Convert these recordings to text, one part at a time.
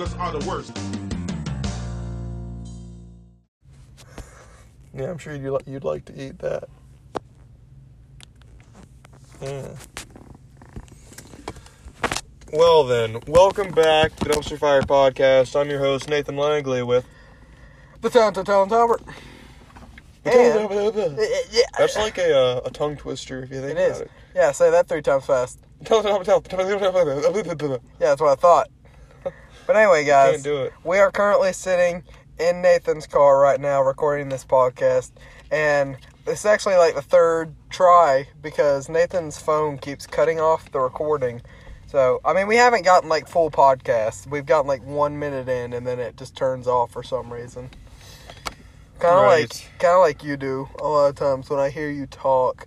burgers are the worst. Yeah, I'm sure you'd, li- you'd like to eat that. Yeah. Well then, welcome back to the Dumpster Fire Podcast. I'm your host Nathan Langley with The talented talent Albert. And, yeah, That's like a uh, a tongue twister if you think it about is. it. Yeah, say that three times fast. Yeah, that's what I thought. But anyway, guys, Can't do it. we are currently sitting in Nathan's car right now recording this podcast, and it's actually like the third try because Nathan's phone keeps cutting off the recording. So, I mean, we haven't gotten like full podcasts. We've gotten like one minute in, and then it just turns off for some reason. Kind of Right. like, kind of like you do a lot of times when I hear you talk.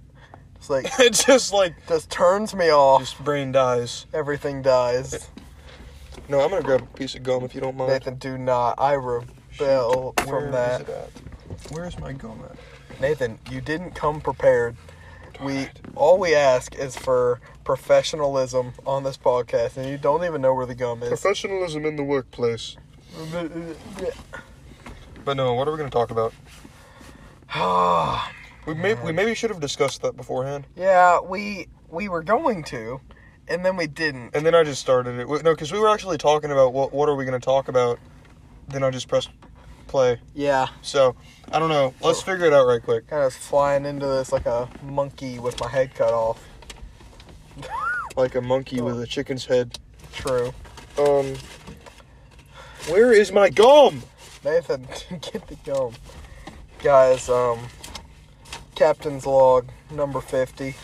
It's like It just like just turns me off. just brain dies. Everything dies. No, I'm gonna grab a piece of gum if you don't mind. Nathan, do not. I rebel Where from is that. it at? Where's my gum at? Nathan, you didn't come prepared. We all we ask is for professionalism on this podcast, and you don't even know where the gum is. Professionalism in the workplace. But no, what are we gonna talk about? We may, we maybe should have discussed that beforehand, yeah, we we were going to, and then we didn't. and then I just started it. No, because we were actually talking about what what are we gonna talk about. Then I just pressed play. Yeah, So I don't know. Let's figure it out right quick. kind of flying into this like a monkey with my head cut off. Like a monkey with a chicken's head. True, Um, where is my gum? Nathan, get the gum, guys. Um, captain's log number fifty.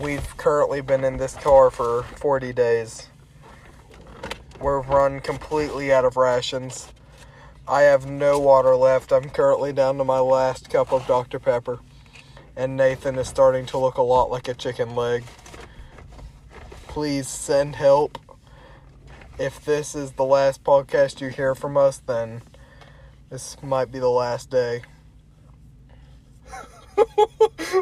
We've currently been in this car for 40 days. We've run completely out of rations. I have no water left. I'm currently down to my last cup of Dr. Pepper. And Nathan is starting to look a lot like a chicken leg. Please send help. If this is the last podcast you hear from us, then this might be the last day.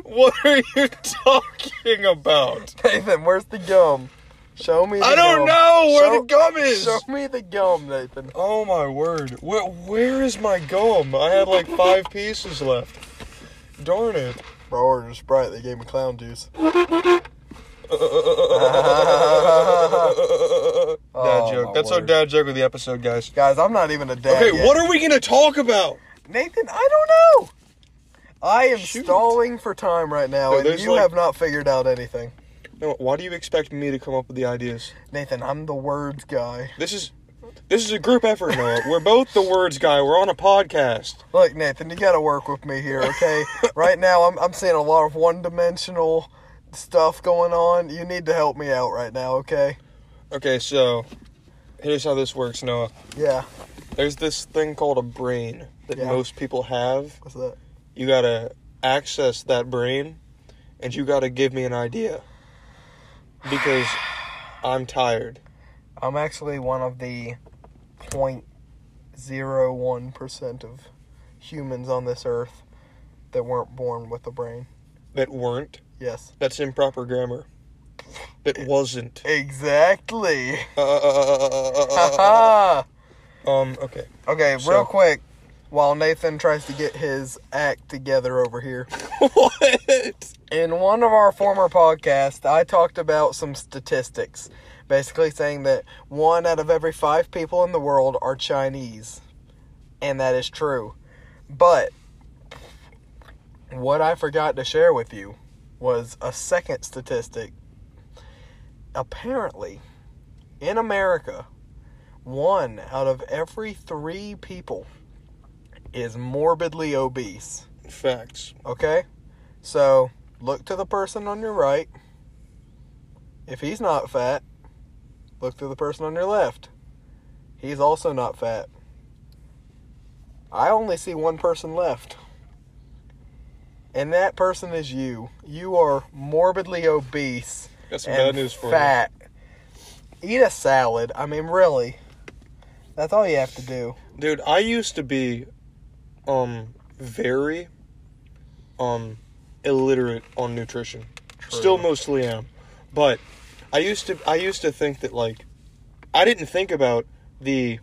What are you talking about? Nathan, where's the gum? Show me the I don't gum. know where Show- the gum is. Show me the gum, Nathan. Oh my word. Where, where is my gum? I had like five pieces left. Darn it. Bro ordered a Sprite. They gave me clown juice. dad Oh, joke. my That's our dad joke of the episode, guys. Guys, I'm not even a dad. Okay, yet. what are we gonna talk about? Nathan, I don't know. I am Shoot. stalling for time right now, No, and you like- have not figured out anything. No, why do you expect me to come up with the ideas? Nathan, I'm the words guy. This is this is a group effort, Noah. We're both the words guy. We're on a podcast. Look, Nathan, you got to work with me here, okay? right now, I'm I'm seeing a lot of one-dimensional stuff going on. You need to help me out right now, okay? Okay, so here's how this works, Noah. Yeah. There's this thing called a brain that Yeah. most people have. What's that? You gotta access that brain, and you gotta give me an idea. Because I'm tired. I'm actually one of the 0.01% of humans on this earth that weren't born with a brain. That weren't. Yes. That's improper grammar. That wasn't. Exactly. Uh, um. Okay. okay, So- real quick, while Nathan tries to get his act together over here. what? In one of our former podcasts, I talked about some statistics, basically saying that one out of every five people in the world are Chinese. And that is true. But what I forgot to share with you was a second statistic. Apparently, in America, one out of every three people is morbidly obese. Facts. Okay? So, look to the person on your right. If he's not fat, look to the person on your left. He's also not fat. I only see one person left. And that person is you. You are morbidly obese Got some and bad news for fat. Eat a salad. I mean, really. That's all you have to do. dude. I used to be, um, very, um, illiterate on nutrition. True. Still mostly am, but I used to. I used to think that like, I didn't think about the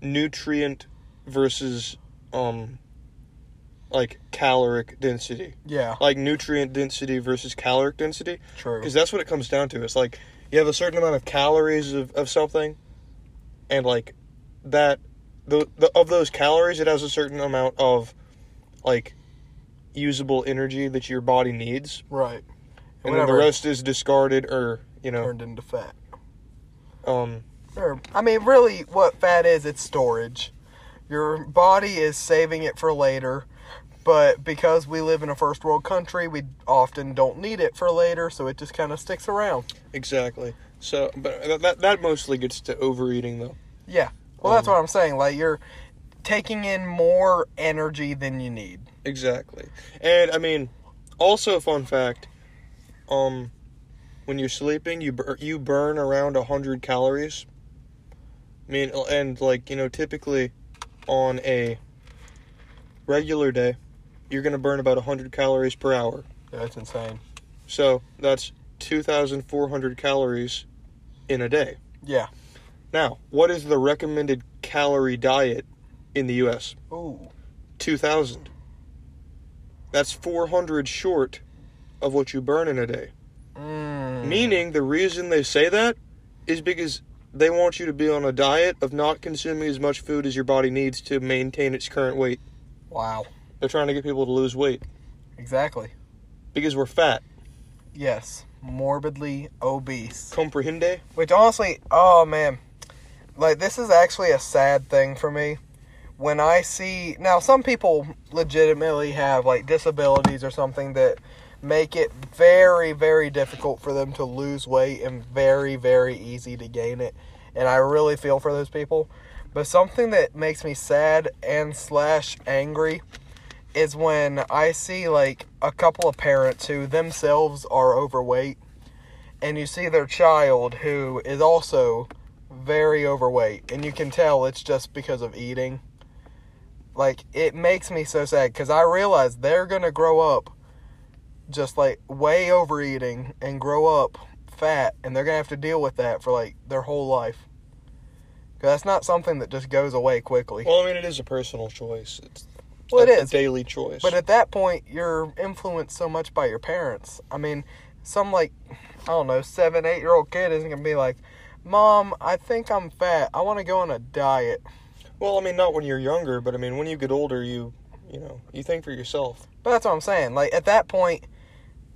nutrient versus um like caloric density. Yeah, Like nutrient density versus caloric density. true. Because that's what it comes down to. It's like you have a certain amount of calories of, of something, and like that, the, the of those calories, it has a certain amount of like usable energy that your body needs, Right. and then the rest is discarded or you know, turned into fat. um, Or, I mean, really, what fat is, it's storage. Your body is saving it for later, but because we live in a first world country, we often don't need it for later, so it just kind of sticks around. exactly. So, but that- that that mostly gets to overeating though. Yeah. Well, that's Um, what I'm saying. Like, you're taking in more energy than you need. Exactly. And I mean, also fun fact, um when you're sleeping, you bur- you burn around 100 calories. I mean, and like, you know, typically on a regular day, you're going to burn about 100 calories per hour. That's insane. So, that's 2400 calories in a day. Yeah. Now, what is the recommended calorie diet in the US? Ooh. 2000. That's 400 short of what you burn in a day. Mm. Meaning, the reason they say that is because they want you to be on a diet of not consuming as much food as your body needs to maintain its current weight. Wow. They're trying to get people to lose weight Exactly. because we're fat. Yes. Morbidly obese. Comprehende? Which honestly, oh man, like this is actually a sad thing for me. When I see now, some people legitimately have like disabilities or something that make it very, very difficult for them to lose weight and very, very easy to gain it. And I really feel for those people. But something that makes me sad and slash angry is when I see like a couple of parents who themselves are overweight and you see their child who is also very overweight and you can tell it's just because of eating like it makes me so sad because i realize they're gonna grow up just like way overeating and grow up fat and they're gonna have to deal with that for like their whole life 'Cause that's not something that just goes away quickly Well, I mean, it is a personal choice. It's well it a, a daily choice. But at that point, you're influenced so much by your parents. I mean, some like, I don't know, seven, eight year old kid isn't going to be like, Mom, I think I'm fat. I want to go on a diet. well, I mean, not when you're younger, but I mean, when you get older, you, you know, you think for yourself. But that's what I'm saying. Like, at that point,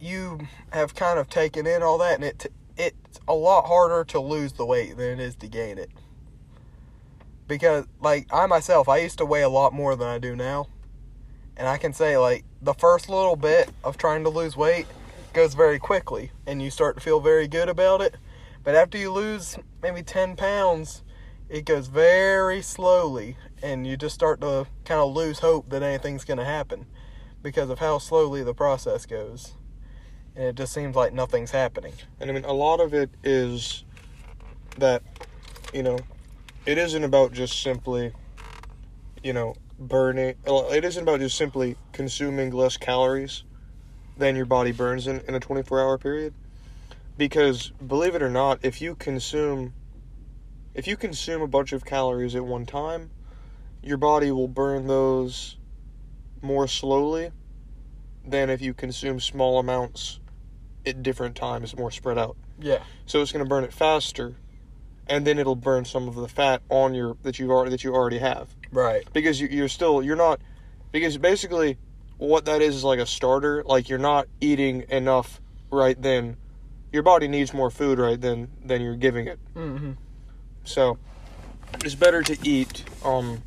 you have kind of taken in all that, and it it's a lot harder to lose the weight than it is to gain it. Because, like, I myself, I used to weigh a lot more than I do now. And I can say, like, the first little bit of trying to lose weight goes very quickly, and you start to feel very good about it. But after you lose maybe 10 pounds, it goes very slowly, and you just start to kind of lose hope that anything's going to happen because of how slowly the process goes. And it just seems like nothing's happening. And I mean, a lot of it is that, you know, it isn't about just simply, you know, burning. It isn't about just simply consuming less calories than your body burns in, in a 24 hour period. Because, believe it or not, if you consume. If you consume a bunch of calories at one time, your body will burn those more slowly than if you consume small amounts at different times, more spread out. Yeah. So it's going to burn it faster, and then it'll burn some of the fat on your that you already that you already have Right. because you, you're still you're not because basically what that is is like a starter. Like you're not eating enough right then. Your body needs more food right than than you're giving it. Mm-hmm. So it's better to eat um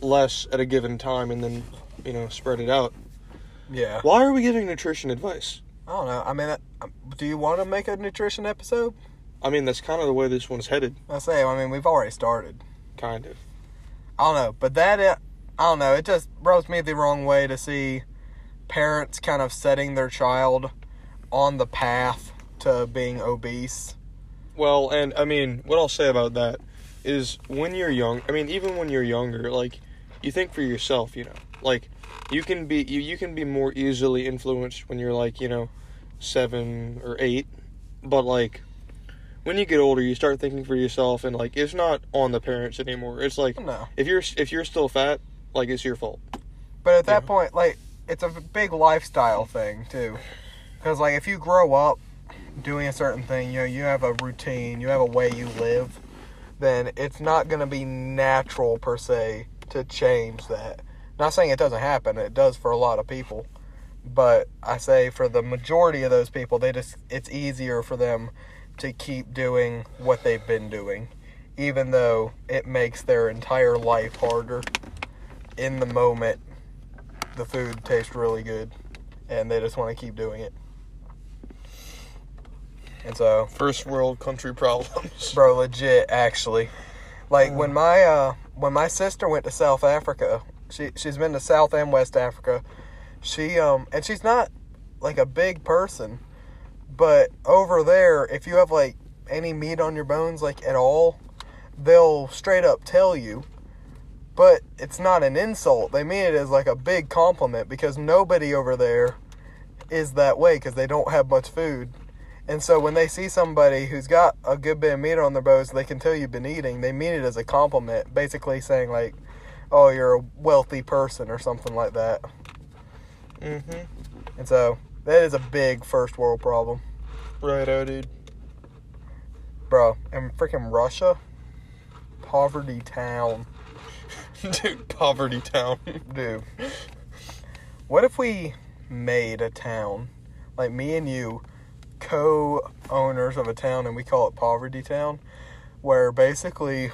less at a given time and then you know spread it out. Yeah. Why are we giving nutrition advice? I don't know. I mean, uh, do you want to make a nutrition episode? I mean that's kind of the way this one's headed, I say. I mean, we've already started. kind of. I don't know, but that I don't know. It just rubs me the wrong way to see parents kind of setting their child on the path to being obese. Well, and I mean, what I'll say about that is when you're young, I mean, even when you're younger, like you think for yourself, you know, like you can be you, you can be more easily influenced when you're like, you know, 7 or 8, but like when you get older, you start thinking for yourself, and like it's not on the parents anymore. It's like No. if you're if you're still fat, like it's your fault. But at that Yeah. point, like, it's a big lifestyle thing, too. Because, like, if you grow up doing a certain thing, you know, you have a routine, you have a way you live, then it's not going to be natural, per se, to change that. Not saying it doesn't happen, it does for a lot of people. But I say for the majority of those people, they just, it's easier for them to keep doing what they've been doing, even though it makes their entire life harder in the moment the food tastes really good and they just want to keep doing it and so First world country problems. bro legit actually. Like when my uh when my sister went to south africa she she's been to south and west africa. She um and she's not like a big person but over there if you have like any meat on your bones like at all they'll straight up tell you but it's not an insult. They mean it as like a big compliment because nobody over there is that way because they don't have much food and so when they see somebody who's got a good bit of meat on their bones, they can tell you've been eating. They mean it as a compliment, basically saying like, "Oh, you're a wealthy person" or something like that. Mm-hmm. And so that is a big first world problem, Right oh, dude. bro. in freaking Russia, poverty town, dude, poverty town. dude. What if we made a town, like me and you, co-owners of a town, and we call it Poverty Town, where basically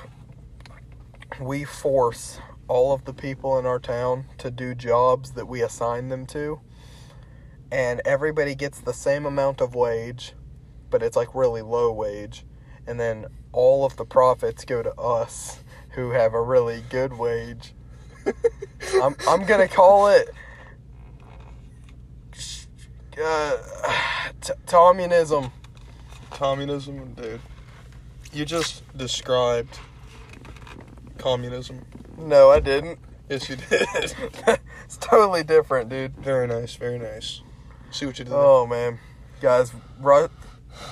we force all of the people in our town to do jobs that we assign them to, and everybody gets the same amount of wage, but it's like really low wage, and then all of the profits go to us who have a really good wage. I'm I'm gonna call it uh, t- communism. Communism, dude. You just described communism. No, I didn't. Yes, you did. it's totally different, dude. very nice, very nice. See what you did. there. Oh man, guys, Ru-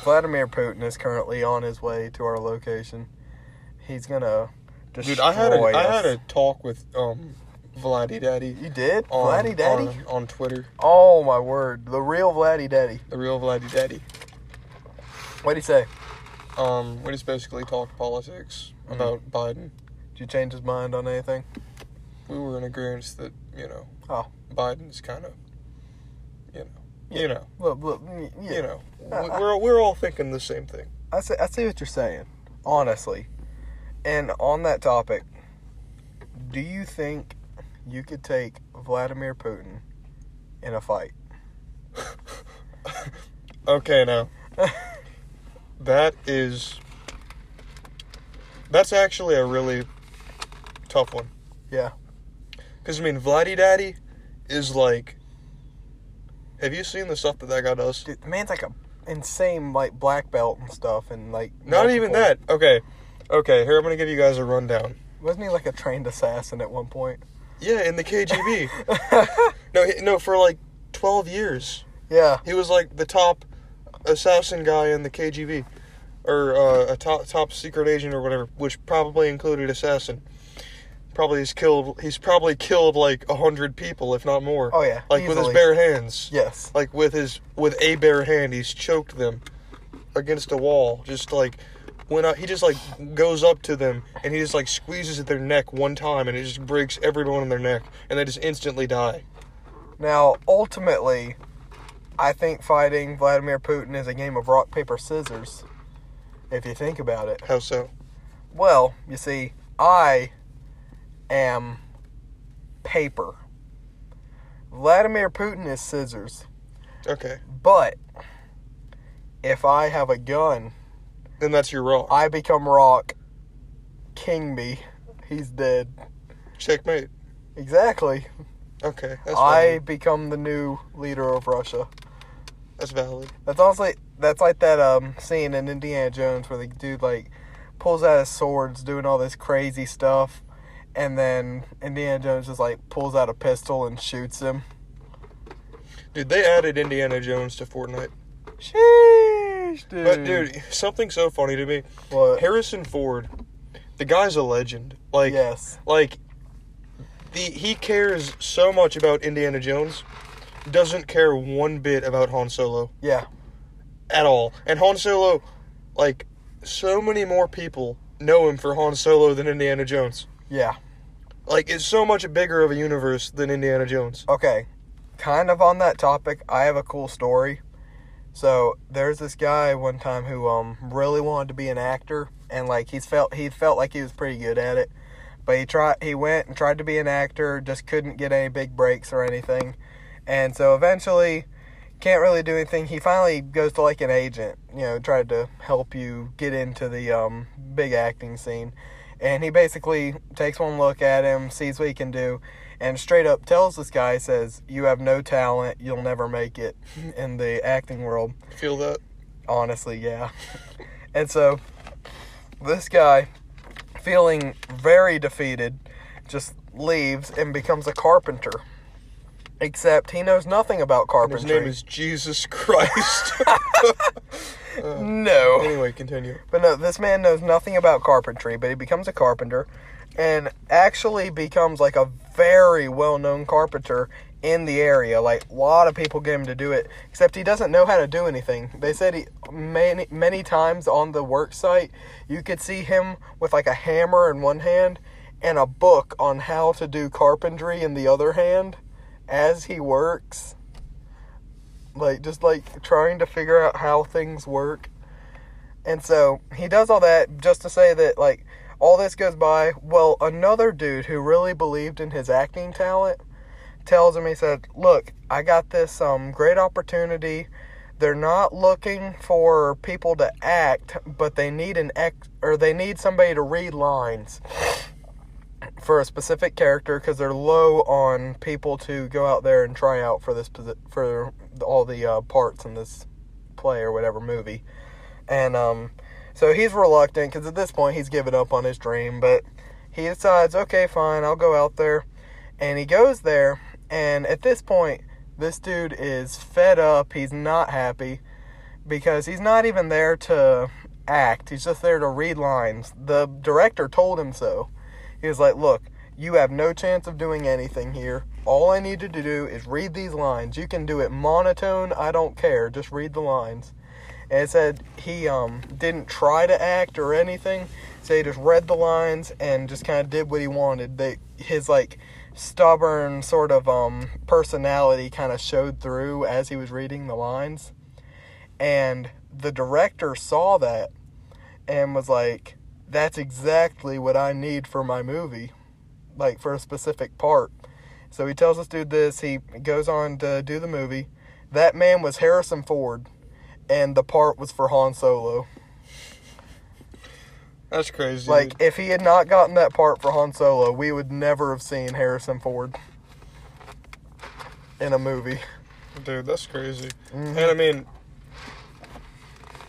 Vladimir Putin is currently on his way to our location. He's gonna destroy Dude, I had a, us. I had a talk with um Vladdy Daddy You did, on Vladdy Daddy? on, on Twitter. Oh my word, the real Vladdy Daddy. The real Vladdy Daddy. What'd he say? Um, we just basically talked politics Mhm. about Biden. Did you change his mind on anything? We were in agreement that you know, Oh. Biden's kind of, you know, you know, Look, look, yeah. you know, we- we're we're all thinking the same thing. I see, I see what you're saying, honestly. And on that topic, do you think you could take Vladimir Putin in a fight? okay, now that is that's actually a really tough one. Yeah. Because I mean, Vladdy Daddy is like. Have you seen the stuff that that guy does? Dude, the man's like a insane like black belt and stuff, and like Not even that. Okay, okay. Here I'm gonna give you guys a rundown. Wasn't he like a trained assassin at one point? Yeah, in the KGB. no, he, no, for like 12 years. yeah. He was like the top assassin guy in the KGB, or uh, a top top secret agent or whatever, which probably included assassin. Probably he's killed. He's probably killed like a hundred people, if not more. Oh yeah. like with his bare hands. Yes. Like with his with a bare hand, he's choked them against a wall. Just like when I, he just like goes up to them and he just like squeezes at their neck one time and it just breaks every bone in their neck and they just instantly die. Now, ultimately, I think fighting Vladimir Putin is a game of rock paper scissors. If you think about it. How so? Well, you see, I am paper. Vladimir Putin is scissors. Okay, But if I have a gun, then that's your rock. I become rock. King me. He's dead. Checkmate. Exactly. Okay, that's I valid. become the new leader of Russia. That's valid. That's honestly that's like that um scene in Indiana Jones where the dude like pulls out his swords doing all this crazy stuff and then Indiana Jones just like pulls out a pistol and shoots him. Dude, they added Indiana Jones to Fortnite. Sheesh. Dude. But dude, something so funny to me. What? Harrison Ford, the guy's a legend. Like, yes. like, the he cares so much about Indiana Jones, doesn't care one bit about Han Solo Yeah. at all. And Han Solo, like, so many more people know him for Han Solo than Indiana Jones. Yeah. Like, it's so much bigger of a universe than Indiana Jones. Okay. Kind of on that topic, I have a cool story. So there's this guy one time who um really wanted to be an actor and like he's felt he felt like he was pretty good at it. But he tried he went and tried to be an actor, just couldn't get any big breaks or anything. And so eventually can't really do anything. He finally goes to like an agent, you know, tried to help you get into the um big acting scene. And he basically takes one look at him, sees what he can do, and straight up tells this guy, says, You have no talent, you'll never make it in the acting world. Feel that? Honestly, yeah. and so this guy, feeling very defeated, just leaves and becomes a carpenter. Except he knows nothing about carpentry His name is Jesus Christ. Uh, no. anyway, continue. But no, this man knows nothing about carpentry, but he becomes a carpenter and actually becomes like a very well known carpenter in the area. Like a lot of people get him to do it, except he doesn't know how to do anything. They said he many many times on the work site you could see him with like a hammer in one hand and a book on how to do carpentry in the other hand as he works. Like just like trying to figure out how things work. And so he does all that just to say that, like, all this goes by. Well, another dude who really believed in his acting talent tells him, he said, Look, I got this um, great opportunity. They're not looking for people to act, but they need an ex or they need somebody to read lines for a specific character because they're low on people to go out there and try out for this for all the uh, parts in this play or whatever movie. And um, so he's reluctant because at this point he's given up on his dream. But he decides, okay, fine, I'll go out there. And he goes there. And at this point, this dude is fed up. He's not happy because he's not even there to act. He's just there to read lines. The director told him so. He was like, look, you have no chance of doing anything here. All I need you to do is read these lines. You can do it monotone, I don't care. Just read the lines. And it said he um didn't try to act or anything. So he just read the lines and just kind of did what he wanted. They his like stubborn sort of um personality kind of showed through as he was reading the lines. And the director saw that and was like, "That's exactly what I need for my movie." Like for a specific part. So he tells this dude this, he goes on to do the movie. That man was Harrison Ford and the part was for Han Solo. That's crazy. Like, if he had not gotten that part for Han Solo, we would never have seen Harrison Ford in a movie. dude, that's crazy. Mhm. And I mean,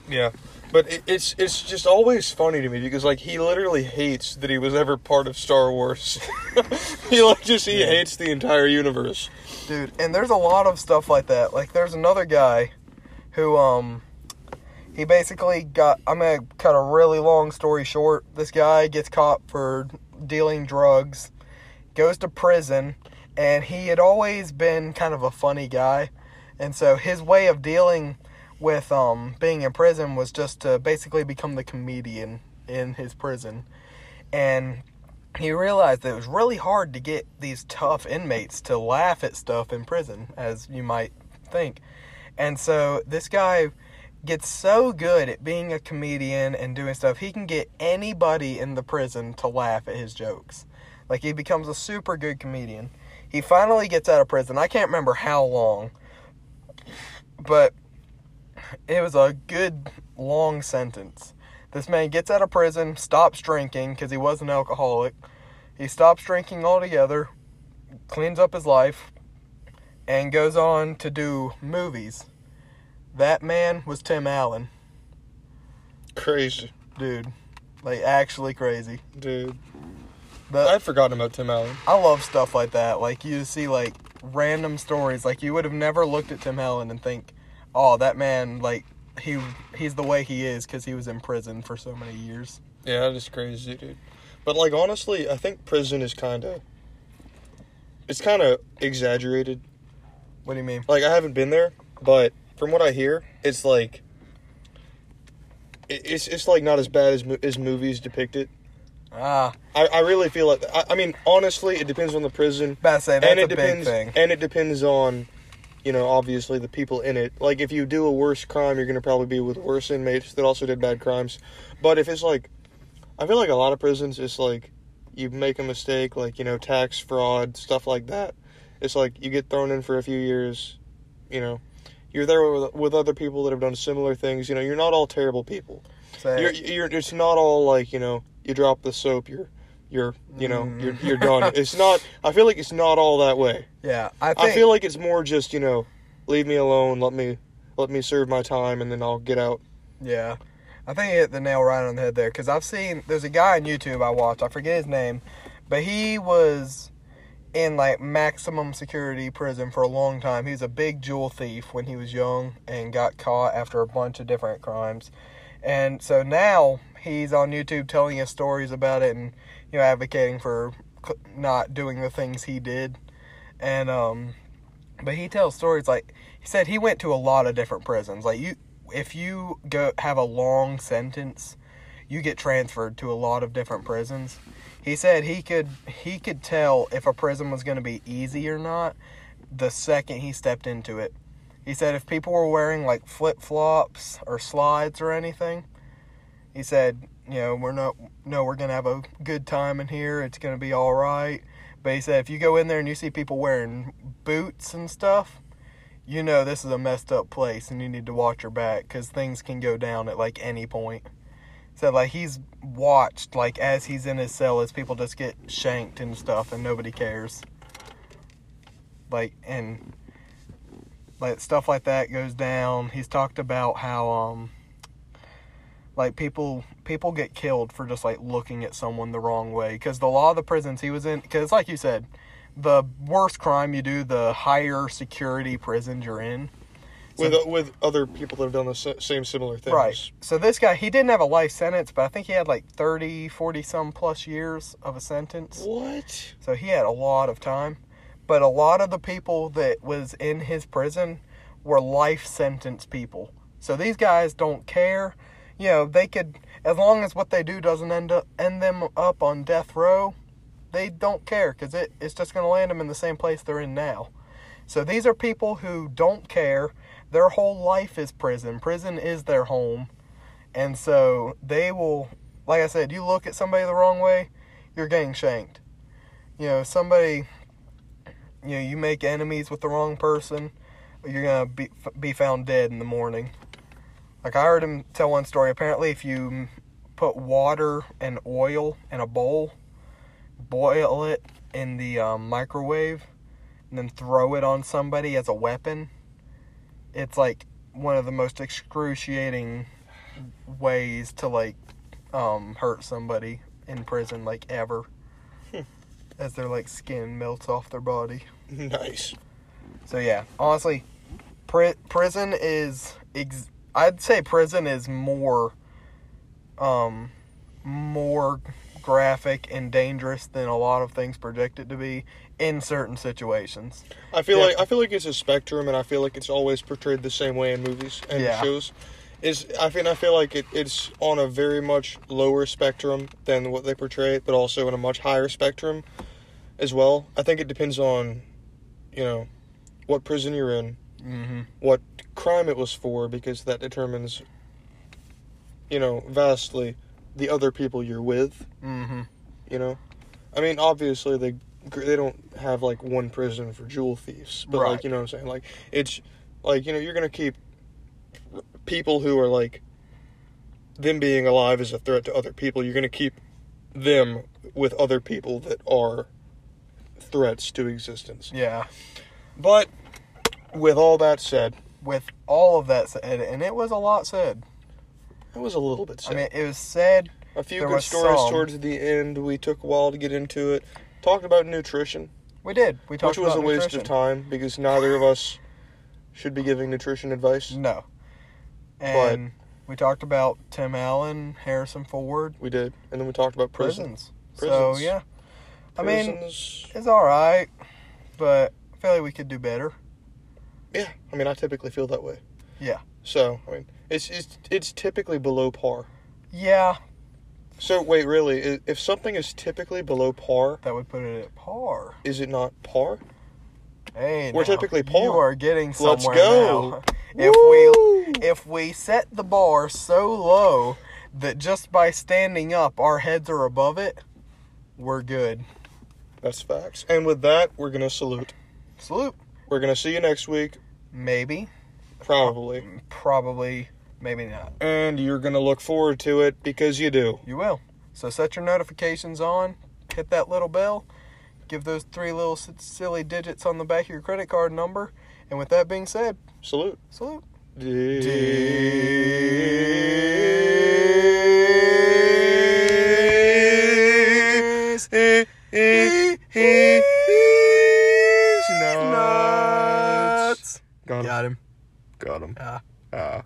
yeah, but it, it's it's just always funny to me because like he literally hates that he was ever part of Star Wars. he like just he Yeah. hates the entire universe. Dude, and there's a lot of stuff like that. Like, there's another guy who, um, he basically got. I'm gonna cut a really long story short. This guy gets caught for dealing drugs, goes to prison, and he had always been kind of a funny guy. And so his way of dealing with um, being in prison was just to basically become the comedian in his prison. And he realized that it was really hard to get these tough inmates to laugh at stuff in prison, as you might think. And so this guy gets so good at being a comedian and doing stuff, he can get anybody in the prison to laugh at his jokes. Like he becomes a super good comedian. He finally gets out of prison. I can't remember how long, but it was a good long sentence. This man gets out of prison, stops drinking because he was an alcoholic. He stops drinking altogether, cleans up his life, and goes on to do movies. That man was Tim Allen, Crazy, dude. Like actually crazy. dude. But I'd forgotten about Tim Allen. I love stuff like that. Like you see like random stories. Like you would have never looked at Tim Allen and think, "Oh, that man like he he's the way he is because he was in prison for so many years. Yeah, that is crazy, dude. But like honestly, I think prison is kind of it's kind of exaggerated. What do you mean? Like I haven't been there, but from what I hear, it's like it's it's like not as bad as as movies depict it. Ah, I, I really feel like I, I mean honestly, it depends on the prison, about to say that's and it a depends big thing. and it depends on you know obviously the people in it. Like if you do a worse crime, you're gonna probably be with worse inmates that also did bad crimes. But if it's like, I feel like a lot of prisons, it's like you make a mistake, like you know tax fraud stuff like that. It's like you get thrown in for a few years, you know. You're there with, with other people that have done similar things. You know, you're not all terrible people. You're, you're, it's not all like you know, you drop the soap, you're, you're, you know, Mm. you're, you're done. It's not. I feel like it's not all that way. yeah, I think I feel like it's more just you know, leave me alone, let me, let me serve my time, and then I'll get out. Yeah. I think you hit the nail right on the head there because I've seen there's a guy on YouTube I watch. I forget his name, but he was in like maximum security prison for a long time. He was a big jewel thief when he was young and got caught after a bunch of different crimes. And so now he's on YouTube telling us stories about it and you know advocating for not doing the things he did. And um but he tells stories like he said he went to a lot of different prisons. Like you if you go have a long sentence, you get transferred to a lot of different prisons. He said he could he could tell if a prison was going to be easy or not the second he stepped into it. He said if people were wearing like flip-flops or slides or anything, he said, you know, we're not no, we're going to have a good time in here. It's going to be all right. But he said if you go in there and you see people wearing boots and stuff, you know this is a messed up place and you need to watch your back because things can go down at like any point. So like he's watched like as he's in his cell as people just get shanked and stuff and nobody cares. Like and like stuff like that goes down. He's talked about how um like people people get killed for just like looking at someone the wrong way because the law of the prisons he was in because like you said the worse crime you do the higher security prisons you're in So- with uh, with other people that have done the same similar things. Right. So this guy, he didn't have a life sentence, but I think he had like 30, 40 some plus years of a sentence. What? So he had a lot of time. But a lot of the people that was in his prison were life sentence people. So these guys don't care. You know, they could as long as what they do doesn't end up end them up on death row, they don't care cuz it it's just going to land them in the same place they're in now. So these are people who don't care. Their whole life is prison. Prison is their home. And so they will like I said, you look at somebody the wrong way, you're getting shanked. You know, somebody you know, you make enemies with the wrong person, you're gonna be be found dead in the morning. Like I heard him tell one story. Apparently, if you put water and oil in a bowl, boil it in the um, microwave, and then throw it on somebody as a weapon, it's like one of the most excruciating ways to like um, hurt somebody in prison, like ever. As their like skin melts off their body. Nice. So yeah, honestly, pri- prison is ex- I'd say prison is more um more graphic and dangerous than a lot of things projected to be in certain situations. I feel Yeah. like I feel like it's a spectrum, and I feel like it's always portrayed the same way in movies and Yeah. shows. Is I feel I feel like it, it's on a very much lower spectrum than what they portray it, but also in a much higher spectrum as well. I think it depends on, you know, what prison you're in, Mm-hmm. what crime it was for, because that determines, you know, vastly the other people you're with. Mm-hmm. You know, I mean, obviously they they don't have like one prison for jewel thieves, but Right. like you know what I'm saying. Like it's like you know you're gonna keep people who are like them being alive is a threat to other people. You're gonna keep them with other people that are threats to existence. Yeah. But with all that said, With all of that said, and it was a lot said. It was a little bit I mean, it was sad. a few there good stories some- towards the end. We took a while to get into it. Talked about nutrition. We did. We talked about nutrition. Which was a waste nutrition. of time because neither of us should be giving nutrition advice. No. And we talked about Tim Allen, Harrison Ford, We did, and then we talked about prison. prisons. Prisons. So yeah, I mean, it's all right, but I feel like we could do better. yeah. I mean, I typically feel that way. Yeah. So I mean, it's it's it's typically below par. Yeah, So wait, really, if something is typically below par, that would put it at par. is it not par? Hey, We're now, typically par. You are getting somewhere Let's go. now. If we if we set the bar so low that just by standing up our heads are above it, we're good. That's facts. And with that, we're gonna salute. Salute. We're gonna see you next week, Maybe, probably, probably, maybe not. and you're gonna look forward to it because you do. You will. So set your notifications on, hit that little bell, give those three little silly digits on the back of your credit card number, and with that being said, Salute. salute. Eh, eh, Nuts. Nuts. Got him. Got him. Got him. Ah. Ah.